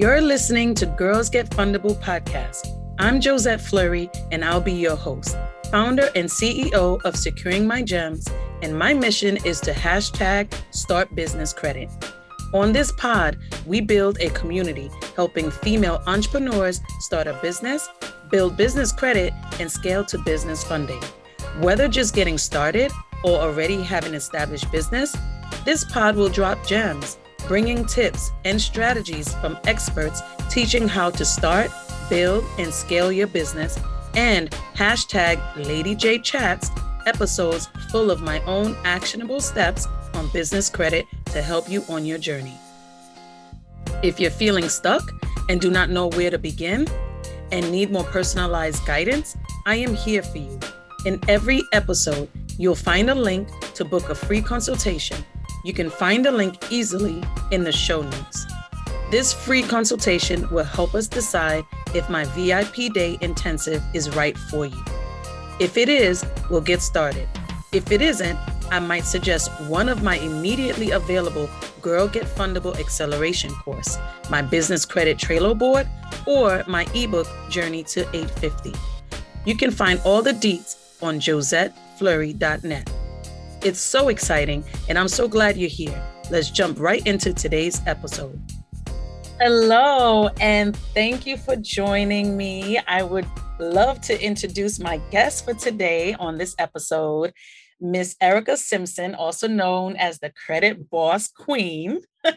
You're listening to Girls Get Fundable podcast. I'm Josette Fleury, and I'll be your host, founder and CEO of Securing My Gems. And my mission is to hashtag start business credit. On this pod, we build a community helping female entrepreneurs start a business, build business credit, and scale to business funding. Whether just getting started or already have an established business, this pod will drop gems bringing tips and strategies from experts teaching how to start, build, and scale your business, and hashtag Lady J Chats episodes full of my own actionable steps on business credit to help you on your journey. If you're feeling stuck and do not know where to begin and need more personalized guidance, I am here for you. In every episode, you'll find a link to book a free consultation you can find the link easily in the show notes. This free consultation will help us decide if my VIP day intensive is right for you. If it is, we'll get started. If it isn't, I might suggest one of my immediately available Girl Get Fundable Acceleration course, my business credit Trello board, or my ebook Journey to 850. You can find all the deets on josettefleury.net. It's so exciting, and I'm so glad you're here. Let's jump right into today's episode. Hello, and thank you for joining me. I would love to introduce my guest for today on this episode, Miss Erica Simpson, also known as the Credit Boss Queen.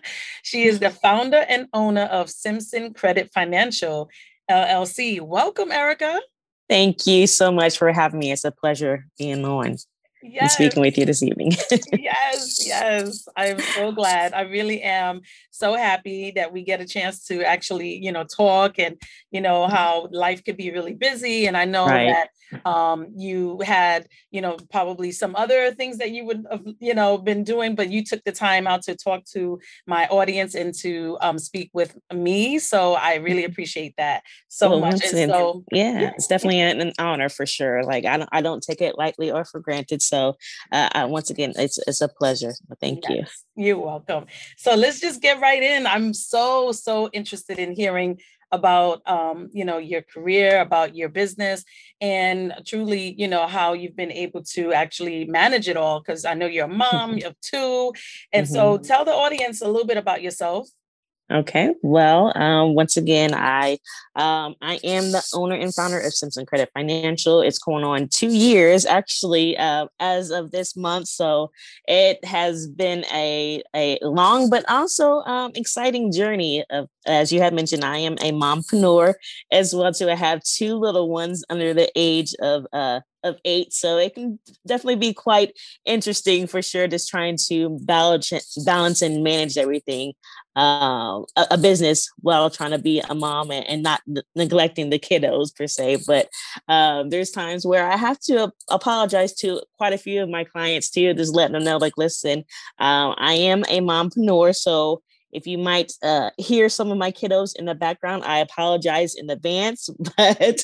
she is the founder and owner of Simpson Credit Financial LLC. Welcome, Erica. Thank you so much for having me. It's a pleasure being on yes. and speaking with you this evening. yes, yes. I'm so glad. I really am so happy that we get a chance to actually, you know, talk and, you know, how life could be really busy. And I know right. that um, you had, you know, probably some other things that you would have, you know, been doing, but you took the time out to talk to my audience and to um, speak with me. So I really mm-hmm. appreciate that so well, much. And so, yeah, yeah, it's definitely an, an, honor for sure. Like I don't, I don't take it lightly or for granted. So uh, I, once again, it's it's a pleasure. Thank yes, you. You're welcome. So let's just get right in. I'm so so interested in hearing about um, you know your career about your business and truly you know how you've been able to actually manage it all because i know you're a mom of two and mm-hmm. so tell the audience a little bit about yourself Okay. Well, um, once again, I um, I am the owner and founder of Simpson Credit Financial. It's going on two years actually uh, as of this month, so it has been a a long but also um, exciting journey. Of as you had mentioned, I am a mompreneur as well too. I have two little ones under the age of uh, of eight. So it can definitely be quite interesting for sure, just trying to balance, balance and manage everything uh, a, a, business while trying to be a mom and, and not n- neglecting the kiddos per se. But um, there's times where I have to apologize to quite a few of my clients too, just letting them know, like, listen, um, I am a mompreneur, so if you might uh, hear some of my kiddos in the background, I apologize in advance. But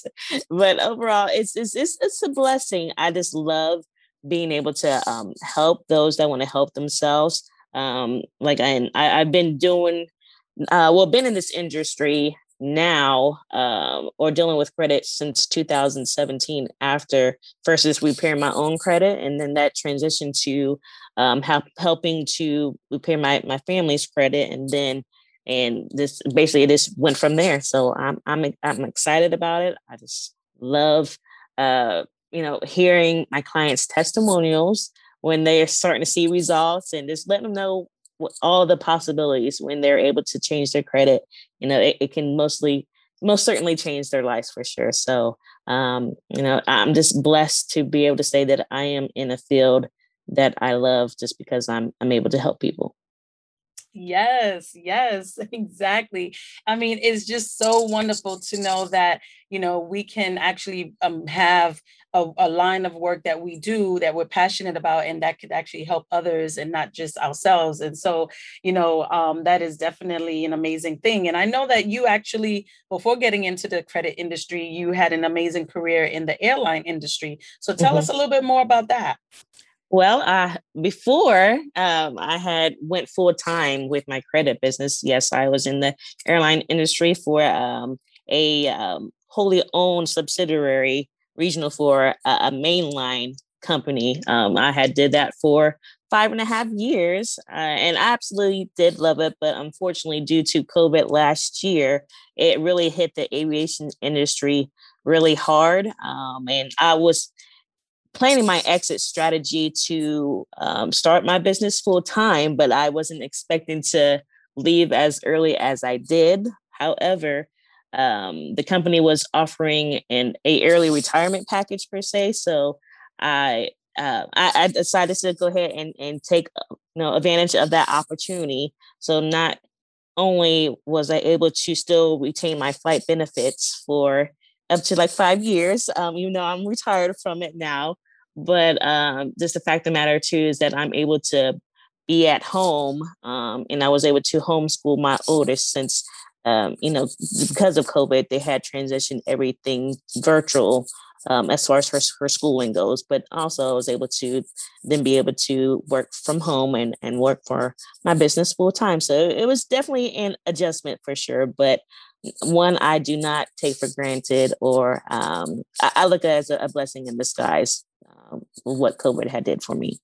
but overall, it's it's it's, it's a blessing. I just love being able to um, help those that want to help themselves. Um, like I, I have been doing, uh, well, been in this industry now um, or dealing with credit since 2017 after first just repairing my own credit and then that transition to um, help, helping to repair my, my family's credit and then and this basically this went from there. So i'm i'm i'm excited about it. I just love uh you know hearing my clients testimonials when they're starting to see results and just letting them know all the possibilities when they're able to change their credit you know it, it can mostly most certainly change their lives for sure. So um, you know i'm just blessed to be able to say that i am in a field that i love just because i'm i'm able to help people Yes, yes, exactly. I mean, it's just so wonderful to know that, you know, we can actually um, have a, a, line of work that we do that we're passionate about and that could actually help others and not just ourselves. And so, you know, um, that is definitely an amazing thing. And I know that you actually, before getting into the credit industry, you had an amazing career in the airline industry. So tell mm-hmm. us a little bit more about that. Well, uh, before um, I had went full time with my credit business. Yes, I was in the airline industry for um, a um, wholly owned subsidiary regional for a, a mainline company. Um, I had did that for five and a half years, uh, and I absolutely did love it. But unfortunately, due to COVID last year, it really hit the aviation industry really hard, um, and I was planning my exit strategy to um, start my business full time, but I wasn't expecting to leave as early as I did. However, um, the company was offering an a early retirement package per se, so I uh, I, I, decided to go ahead and, and take uh, you know advantage of that opportunity. So not only was I able to still retain my flight benefits for up to like five years, um, even though I'm retired from it now, but um, just the fact of the matter too is that I'm able to be at home um, and I was able to homeschool my oldest since um, you know because of COVID they had transitioned everything virtual um, as far as her, her schooling goes, but also I was able to then be able to work from home and, and work for my business full time. So it was definitely an adjustment for sure, but one I do not take for granted or um, I, I, look at as a, a blessing in disguise um, what COVID had did for me.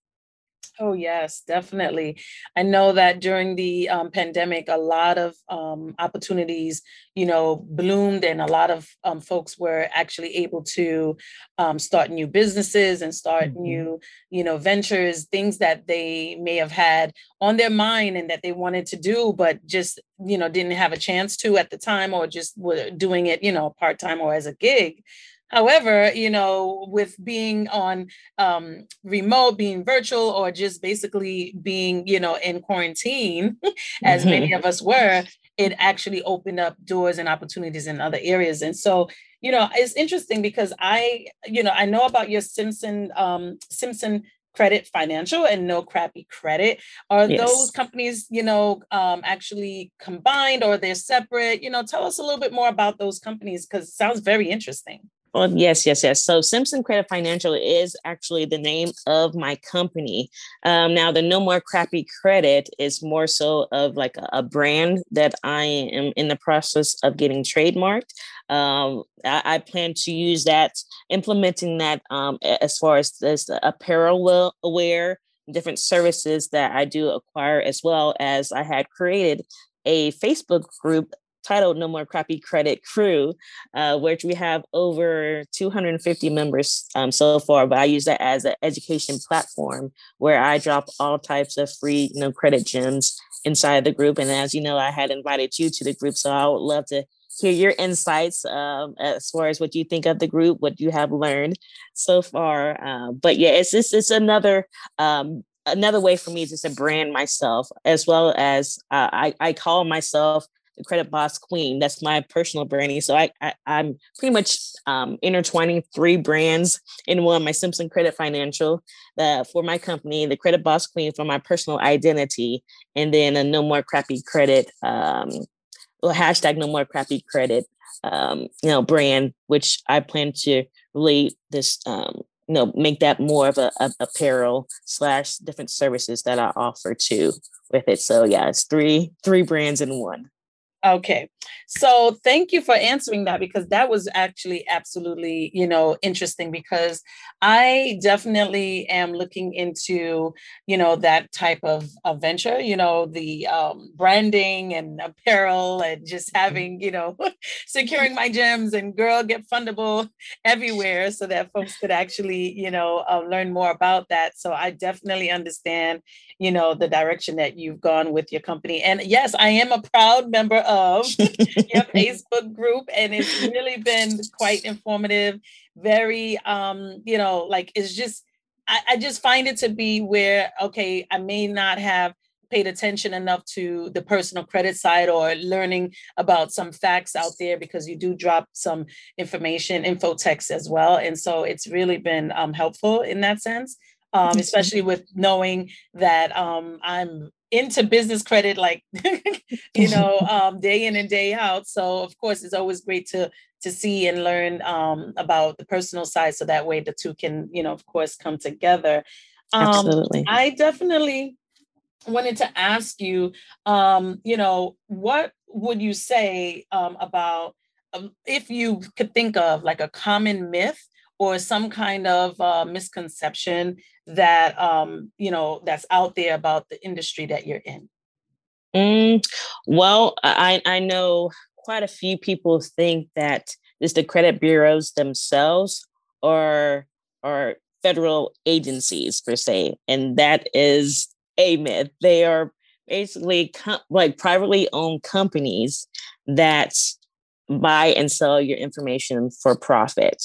Oh, yes, definitely. I know that during the um, pandemic, a lot of um, opportunities, you know, bloomed, and a lot of um, folks were actually able to um, start new businesses and start mm-hmm. new, you know, ventures, things that they may have had on their mind and that they wanted to do, but just, you know, didn't have a chance to at the time or just were doing it, you know, part time or as a gig. However, you know, with being on um, remote, being virtual, or just basically being, you know, in quarantine, as mm-hmm. many of us were, it actually opened up doors and opportunities in other areas. And so, you know, it's interesting because I, you know, I know about your Simpson um, Simpson credit financial and no crappy credit are yes. those companies you know um, actually combined or they're separate you know tell us a little bit more about those companies because it sounds very interesting well, yes, yes, yes. So Simpson Credit Financial is actually the name of my company. Um, now, the No More Crappy Credit is more so of like a, a brand that I am in the process of getting trademarked. Um, I, I, plan to use that, implementing that um, as far as this apparel aware different services that I do acquire, as well as I had created a Facebook group titled No More Crappy Credit Crew, uh, which we have over 250 members um, so far. But I use that as an education platform where I drop all types of free know, credit gems inside the group. And as you know, I had invited you to the group, so I would love to hear your insights um, as far as what you think of the group, what you have learned so far. Uh, but yeah, it's just it's another um, another way for me just to brand myself, as well as uh, I I call myself the credit boss queen. That's my personal branding. So I, I am pretty much um, intertwining three brands in one. My Simpson Credit Financial uh, for my company, the credit boss queen for my personal identity, and then a no more crappy credit. Um, well, hashtag no more crappy credit. Um, you know, brand which I plan to really this um, you know make that more of a, a, apparel slash different services that I offer too with it. So yeah, it's three three brands in one. Okay. So thank you for answering that because that was actually absolutely, you know, interesting because I definitely am looking into, you know, that type of, of venture, you know, the um, branding and apparel and just mm-hmm. having, you know, securing my gems and girl get fundable everywhere so that folks could actually, you know, uh, learn more about that. So I definitely understand, you know, the direction that you've gone with your company. And yes, I am a proud member of of your Facebook group, and it's really been quite informative. Very, um, you know, like it's just, I, I just find it to be where, okay, I may not have paid attention enough to the personal credit side or learning about some facts out there because you do drop some information, info text as well. And so it's really been um, helpful in that sense, um, especially with knowing that um, I'm into business credit like you know um, day in and day out so of course it's always great to to see and learn um, about the personal side so that way the two can you know of course come together Um, Absolutely. I definitely wanted to ask you, um, you know, what would you say um, about um, if you could think of like a common myth or some kind of uh, misconception that um, you know that's out there about the industry that you're in? Mm, well, I I know quite a few people think that it's the credit bureaus themselves or or federal agencies per se, and that is a myth. They are basically com- like privately owned companies that buy and sell your information for profit.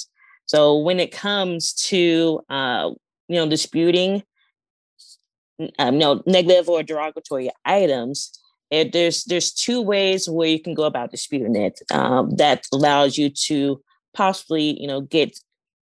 So when it comes to uh, you know disputing um, you know negative or derogatory items, it, there's there's two ways where you can go about disputing it um, that allows you to possibly you know get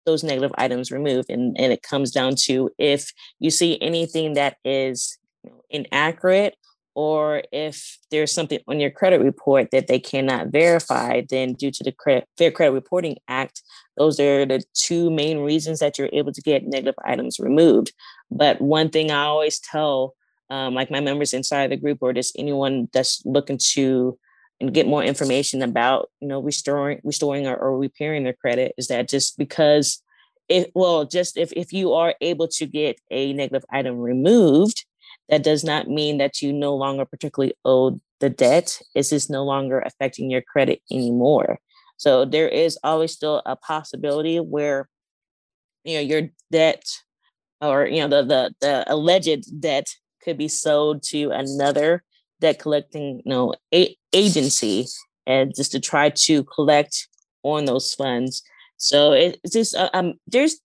those negative items removed and, and it comes down to if you see anything that is you know, inaccurate or if there's something on your credit report that they cannot verify, then due to the credit, Fair Credit Reporting Act, those are the two main reasons that you're able to get negative items removed. But one thing I always tell, um, like my members inside the group, or just anyone that's looking to and get more information about, you know, restoring, restoring or, or repairing their credit, is that just because it, well, just if if you are able to get a negative item removed, that does not mean that you no longer particularly owe the debt. It's just no longer affecting your credit anymore. So there is always still a possibility where you know your debt or you know the the, the alleged debt could be sold to another debt collecting you know a- agency and just to try to collect on those funds so it, it's just uh, um there's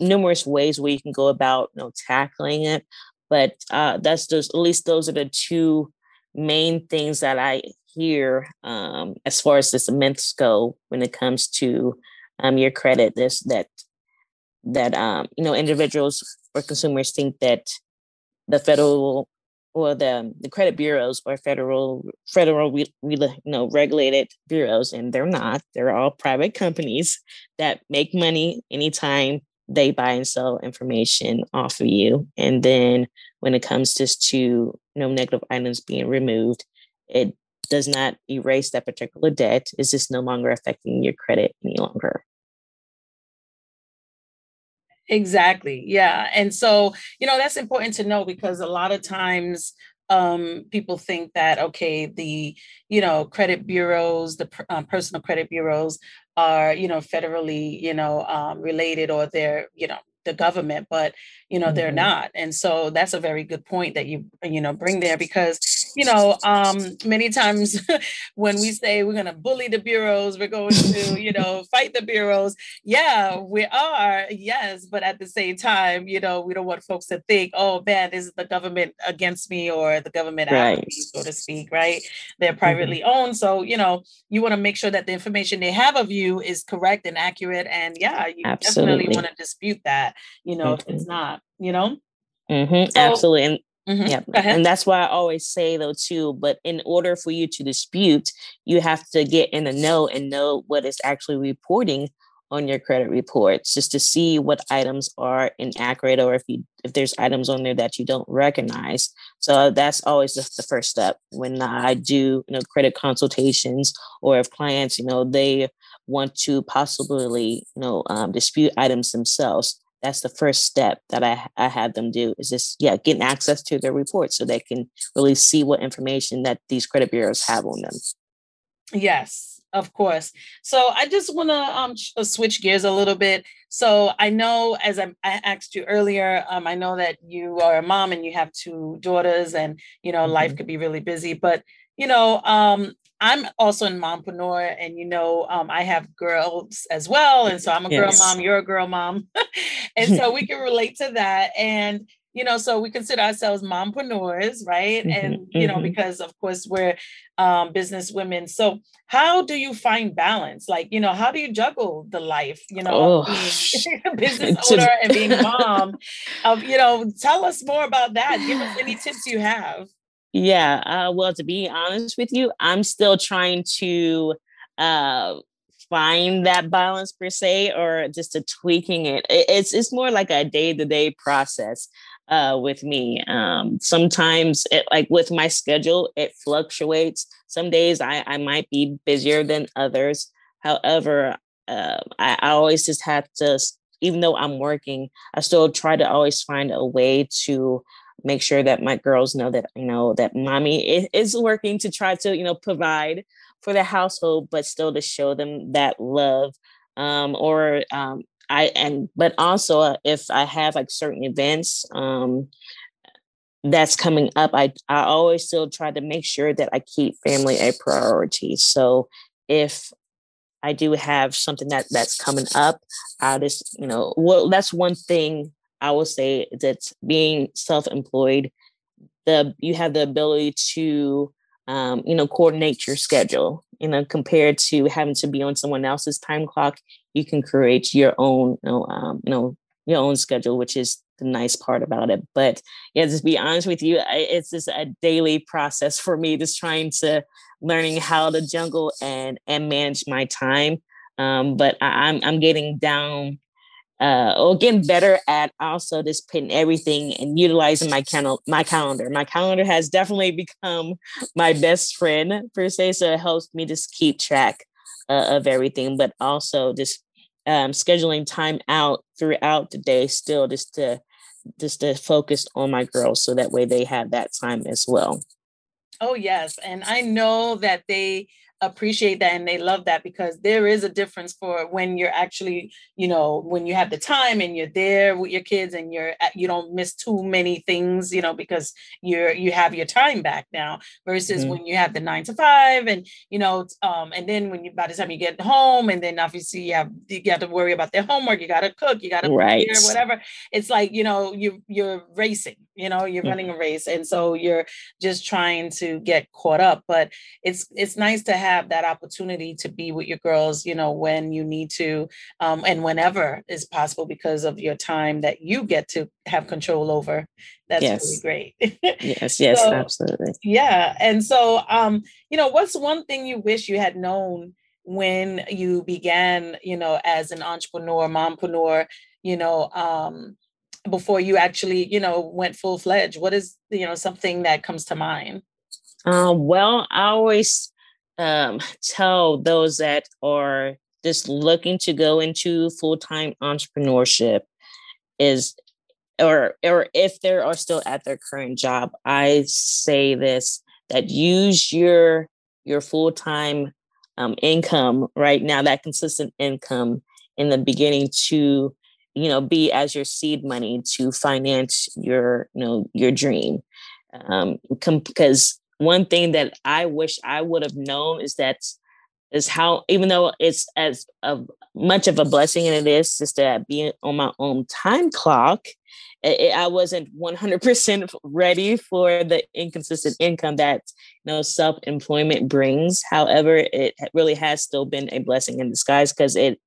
numerous ways where you can go about you know tackling it but uh, that's just at least those are the two main things that I hear um, as far as this myths go when it comes to um, your credit. This that that um, you know individuals or consumers think that the federal or the the credit bureaus or federal federal you know regulated bureaus and they're not they're all private companies that make money anytime they buy and sell information off of you. And then when it comes just to you know negative items being removed, it does not erase that particular debt. It's just no longer affecting your credit any longer. Exactly. Yeah. And so, you know, that's important to know because a lot of times um, people think that okay the you know credit bureaus the um, personal credit bureaus are you know federally you know um, related or they're you know the government but you know mm-hmm. they're not and so that's a very good point that you you know bring there because you know um many times when we say we're going to bully the bureaus we're going to you know fight the bureaus yeah we are yes but at the same time you know we don't want folks to think oh man this is the government against me or the government right. me, so to speak right they're mm-hmm. privately mm-hmm. owned so you know you want to make sure that the information they have of you is correct and accurate and yeah you Absolutely. definitely want to dispute that you know mm-hmm. if it's mm-hmm. not you know mm-hmm. so, absolutely and Mm-hmm. Yeah. And that's why I always say though too, but in order for you to dispute, you have to get in the know and know what is actually reporting on your credit reports just to see what items are inaccurate or if you if there's items on there that you don't recognize. So that's always the, the first step when I do, you know, credit consultations or if clients, you know, they want to possibly, you know, um, dispute items themselves that's the first step that I, I had them do is just yeah getting access to their reports so they can really see what information that these credit bureaus have on them. Yes of course. So i just want to um, uh, switch gears a little bit. So i know as I, I asked you earlier um, i know that you are a mom and you have two daughters and you know mm-hmm. life could be really busy but you know um, I'm also in mompreneur, and you know, um, I have girls as well, and so I'm a yes. girl mom. You're a girl mom, and so we can relate to that. And you know, so we consider ourselves mompreneurs, right? Mm-hmm, and you know, mm-hmm. because of course we're um, business women. So how do you find balance? Like, you know, how do you juggle the life? You know, oh. being a business owner and being mom. Of you know, tell us more about that. Give us any tips you have. Yeah. Uh, well, to be honest with you, I'm still trying to uh, find that balance per se or just a tweaking it. It's it's more like a day-to-day process uh, with me. Um, sometimes it like with my schedule, it fluctuates. Some days I, I might be busier than others. However, uh, I, I always just have to, even though I'm working, I still try to always find a way to make sure that my girls know that you know that mommy is working to try to you know provide for the household but still to show them that love um, or um, i and but also uh, if i have like certain events um, that's coming up i i always still try to make sure that i keep family a priority. So if i do have something that that's coming up i just you know well that's one thing I will say that being self-employed, the you have the ability to um, you know coordinate your schedule. You know, compared to having to be on someone else's time clock, you can create your own you know um, you know your own schedule, which is the nice part about it. But yeah, just be honest with you, it's just a daily process for me, just trying to learning how to jungle and and manage my time. Um, but I, I'm I'm getting down uh, or getting better at also just putting everything and utilizing my cal- my calendar. My calendar has definitely become my best friend per se, so it helps me just keep track uh, of everything, but also just um, scheduling time out throughout the day, still just to just to focus on my girls, so that way they have that time as well. Oh yes, and I know that they appreciate that and they love that because there is a difference for when you're actually you know when you have the time and you're there with your kids and you're you don't miss too many things you know because you're you have your time back now versus mm-hmm. when you have the nine to five and you know um and then when you by the time you get home and then obviously you have you got to worry about their homework you got to cook you got to right whatever it's like you know you you're racing you know you're mm-hmm. running a race and so you're just trying to get caught up but it's it's nice to have have that opportunity to be with your girls, you know, when you need to um, and whenever is possible because of your time that you get to have control over. That's yes. really great. yes, yes, so, absolutely. Yeah. And so, um, you know, what's one thing you wish you had known when you began, you know, as an entrepreneur, mompreneur, you know, um, before you actually, you know, went full fledged? What is, you know, something that comes to mind? Uh, well, I always um, tell those that are just looking to go into full-time entrepreneurship is or or if they are still at their current job i say this that use your your full-time um, income right now that consistent income in the beginning to you know be as your seed money to finance your you know your dream. Um because one thing that I wish I would have known is that is how even though it's as of much of a blessing and it is just to be on my own time clock it, i wasn't 100% ready for the inconsistent income that you know self-employment brings. However it really has still been a blessing in disguise because it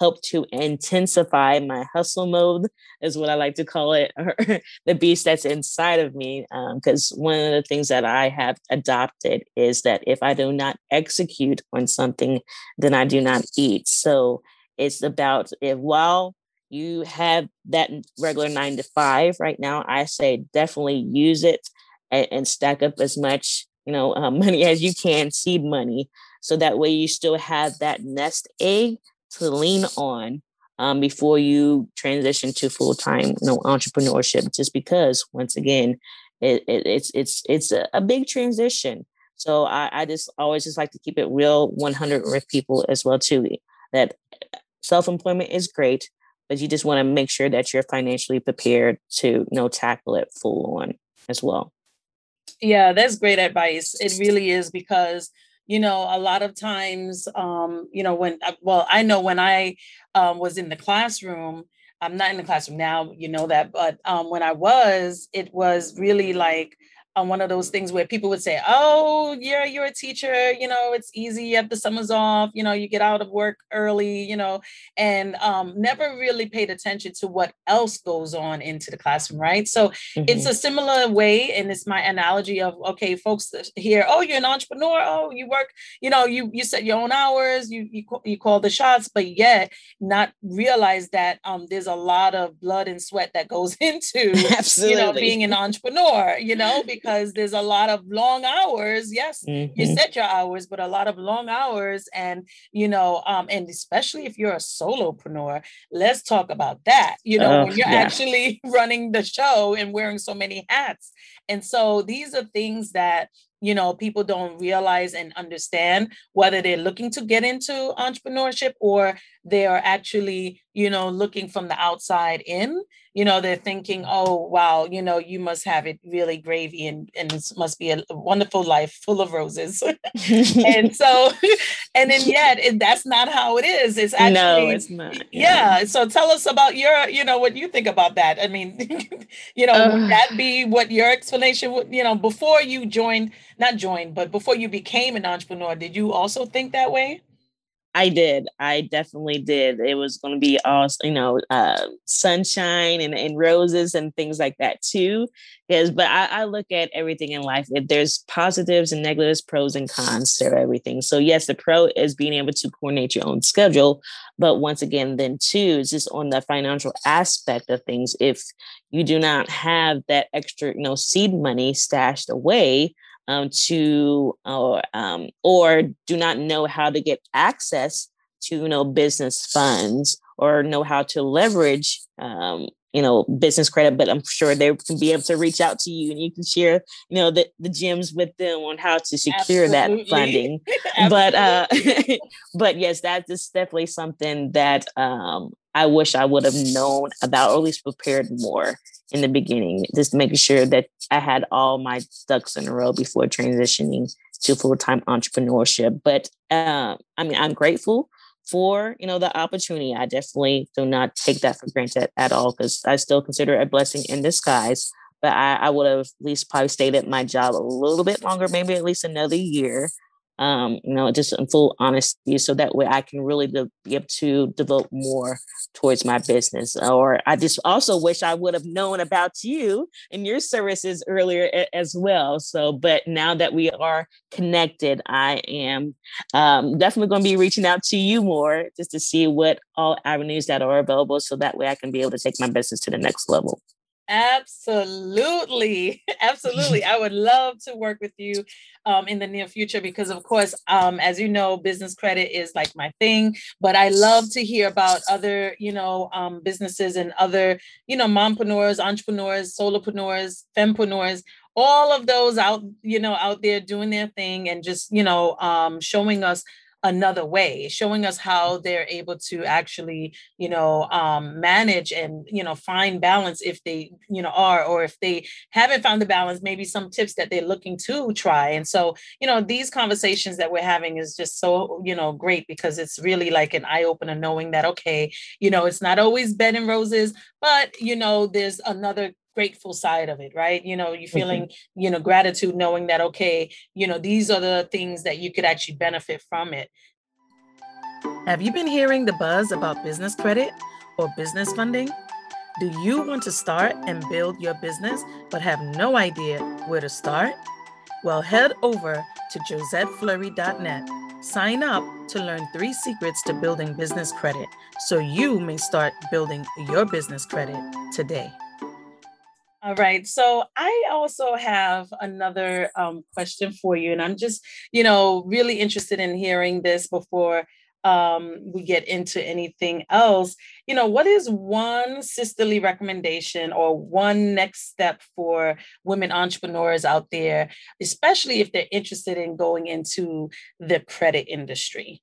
help to intensify my hustle mode is what I like to call it, the beast that's inside of me. Because um, one of the things that I have adopted is that if I do not execute on something, then I do not eat. So it's about if while you have that regular nine to five right now, I say definitely use it and, and stack up as much you know uh, money as you can, seed money, so that way you still have that nest egg to lean on um, before you transition to full time, you know, entrepreneurship. Just because, once again, it, it, it's it's it's a, a big transition. So I, I just always just like to keep it real 100 with people as well too. That self employment is great, but you just want to make sure that you're financially prepared to you know tackle it full on as well. Yeah, that's great advice. It really is because you know a lot of times um you know when uh, well i know when i um, was in the classroom i'm not in the classroom now you know that but um when i was it was really like on one of those things where people would say, "Oh, yeah, you're a teacher. You know, it's easy. You have the summers off. You know, you get out of work early. You know," and um, never really paid attention to what else goes on into the classroom, right? So mm-hmm. it's a similar way, and it's my analogy of okay, folks here. Oh, you're an entrepreneur. Oh, you work. You know, you you set your own hours. You you you call the shots, but yet not realize that um, there's a lot of blood and sweat that goes into Absolutely. you know being an entrepreneur. You know because there's a lot of long hours. Yes, mm-hmm. you set your hours, but a lot of long hours. And, you know, um, and especially if you're a solopreneur, let's talk about that. You know, uh, when you're yeah. actually running the show and wearing so many hats. And so these are things that you know people don't realize and understand whether they're looking to get into entrepreneurship or they are actually you know looking from the outside in you know they're thinking oh wow you know you must have it really gravy and and it must be a wonderful life full of roses. And so and then yet it, that's not how it is. It's actually no it's not yeah. yeah. so tell us about your you know what you think about that. I mean you know uh, would that be what your explanation would you know before you joined not joined but before you became an entrepreneur did you also think that way I did. I definitely did. It was going to be all, you know, uh, sunshine and, and roses and things like that too. Yes, but I, I look at everything in life. If there's positives and negatives, pros and cons to everything. So yes, the pro is being able to coordinate your own schedule. But once again, then too, just on the financial aspect of things. If you do not have that extra, you know, seed money stashed away, um, to or um, or do not know how to get access to you know business funds or know how to leverage um, you know business credit but i'm sure they can be able to reach out to you and you can share you know the, the gems with them on how to secure Absolutely. that funding but uh but yes that is definitely something that um i wish i would have known about or at least prepared more in the beginning just making sure that i had all my ducks in a row before transitioning to full-time entrepreneurship. But uh, i mean i'm grateful for you know the opportunity. I definitely do not take that for granted at all because i still consider it a blessing in disguise. But I, I would have at least probably stayed at my job a little bit longer maybe at least another year um, you know, just in full honesty, so that way I can really de- be able to devote more towards my business. Or I just also wish I would have known about you and your services earlier a- as well. So, but now that we are connected, I am um, definitely going to be reaching out to you more just to see what all avenues that are available, so that way I can be able to take my business to the next level. Absolutely. Absolutely. I would love to work with you um, in the near future because, of course, um, as you know, business credit is like my thing. But I love to hear about other, you know, um, businesses and other, you know, mompreneurs, entrepreneurs, solopreneurs, fempreneurs, all of those out, you know, out there doing their thing and just, you know, um, showing us another way showing us how they're able to actually you know um, manage and you know find balance if they you know are or if they haven't found the balance maybe some tips that they're looking to try. And so you know these conversations that we're having is just so you know great because it's really like an eye-opener knowing that okay you know it's not always bed and roses but you know there's another grateful side of it right? You know you mm-hmm. feeling mm-hmm. you know gratitude knowing that okay you know these are the things that you could actually benefit from it. Have you been hearing the buzz about business credit or business funding? Do you want to start and build your business but have no idea where to start? Well head over to josettefleury.net sign up to learn three secrets to building business credit so you may start building your business credit today all right. So I also have another um, question for you, and I'm just, you know, really interested in hearing this before um, we get into anything else. You know, what is one sisterly recommendation or one next step for women entrepreneurs out there, especially if they're interested in going into the credit industry?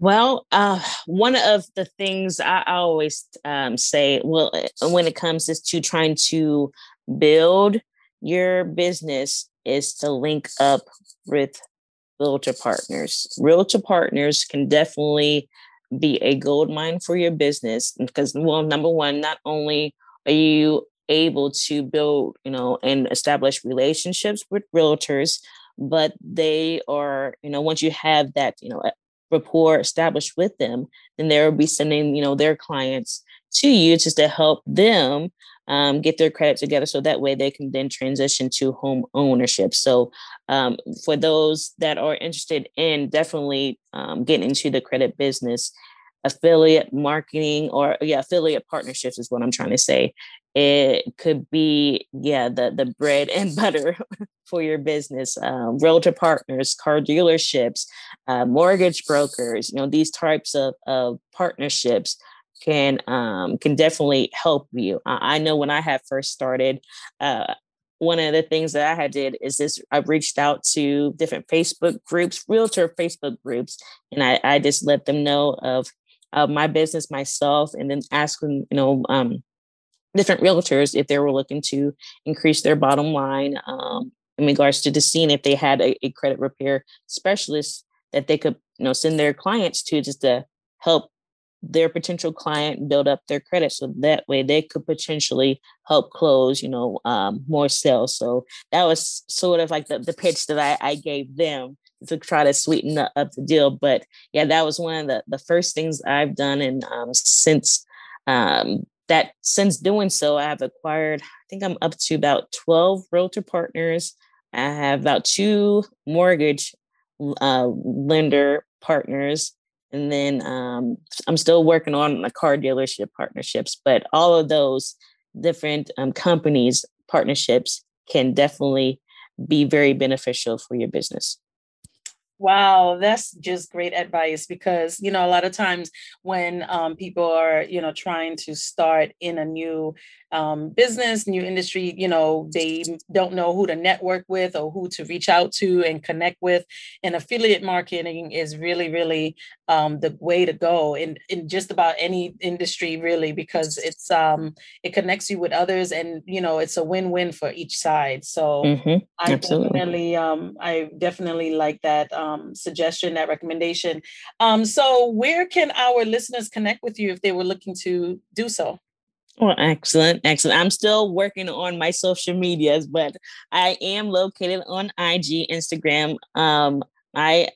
Well, uh, one of the things I always um, say, well, uh, when it comes is to trying to build your business, is to link up with realtor partners. Realtor partners can definitely be a gold mine for your business because, well, number one, not only are you able to build, you know, and establish relationships with realtors, but they are, you know, once you have that, you know, rapport established with them, then they will be sending, you know, their clients to you just to help them um, get their credit together so that way they can then transition to home ownership. So, um, for those that are interested in definitely um, getting into the credit business, affiliate marketing or yeah, affiliate partnerships is what I'm trying to say. It could be yeah the the bread and butter for your business. Um, realtor partners, car dealerships, uh, mortgage brokers. You know these types of of partnerships can um, can definitely help you. I, I, know when I had first started, uh, one of the things that I had did is this: I reached out to different Facebook groups, realtor Facebook groups, and I, I just let them know of of my business myself, and then ask them, you know, um, different realtors if they were looking to increase their bottom line um, in regards to the scene, if they had a, a credit repair specialist that they could, you know, send their clients to just to help their potential client build up their credit so that way they could potentially help close you know um, more sales. So that was sort of like the, the pitch that I, I gave them to try to sweeten up the deal. But yeah that was one of the, the first things i've done and um, since um, that since doing so i've acquired i think i'm up to about 12 realtor partners i have about two mortgage uh, lender partners and then um, I'm still working on the car dealership partnerships, but all of those different um, companies partnerships can definitely be very beneficial for your business. Wow, that's just great advice because you know a lot of times when um, people are you know trying to start in a new um, business, new industry, you know, they don't know who to network with or who to reach out to and connect with. And affiliate marketing is really, really um, the way to go in, in just about any industry, really, because it's um, it connects you with others, and you know, it's a win-win for each side. So mm-hmm. I definitely, um, I definitely like that um, suggestion, that recommendation. Um, so, where can our listeners connect with you if they were looking to do so? Well, excellent, excellent. I'm still working on my social medias, but I am located on IG, Instagram. Um, my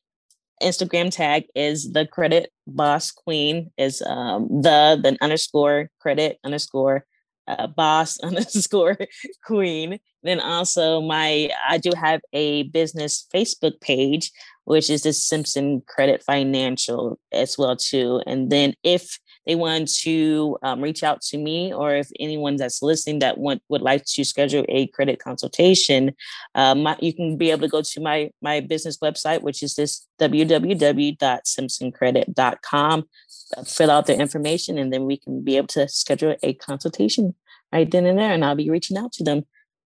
Instagram tag is the credit boss queen is um the then underscore credit underscore uh, boss underscore queen. Then also my I do have a business Facebook page, which is the Simpson Credit Financial as well too. And then if they want to um, reach out to me, or if anyone that's listening that want would like to schedule a credit consultation, um, you can be able to go to my my business website, which is this www.simpsoncredit.com. Uh, fill out the information, and then we can be able to schedule a consultation right then and there. And I'll be reaching out to them,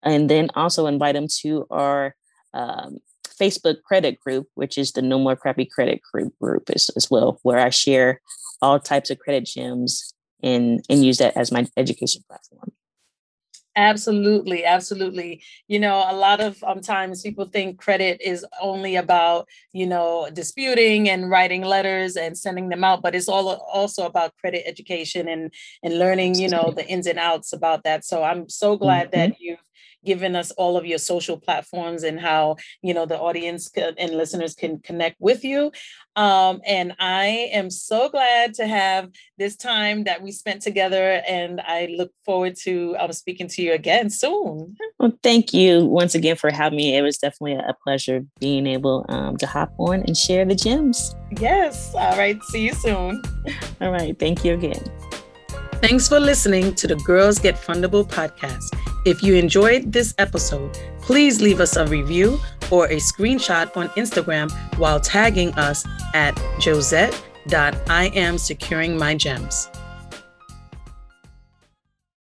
and then also invite them to our um, Facebook credit group, which is the No More Crappy Credit group group as, as well, where I share all types of credit gems and and use that as my education platform. Absolutely, absolutely. You know, a lot of um, times people think credit is only about, you know, disputing and writing letters and sending them out, but it's all also about credit education and and learning, you know, the ins and outs about that. So I'm so glad mm-hmm. that you've given us all of your social platforms and how you know the audience and listeners can connect with you. Um, and i am so glad to have this time that we spent together and i look forward to um, speaking to you again soon. Well thank you once again for having me. It was definitely a pleasure being able um, to hop on and share the gems. Yes. All right. See you soon. All right. Thank you again Thanks for listening to the Girls Get Fundable podcast. If you enjoyed this episode, please leave us a review or a screenshot on Instagram while tagging us at josette.iamsecuringmygems.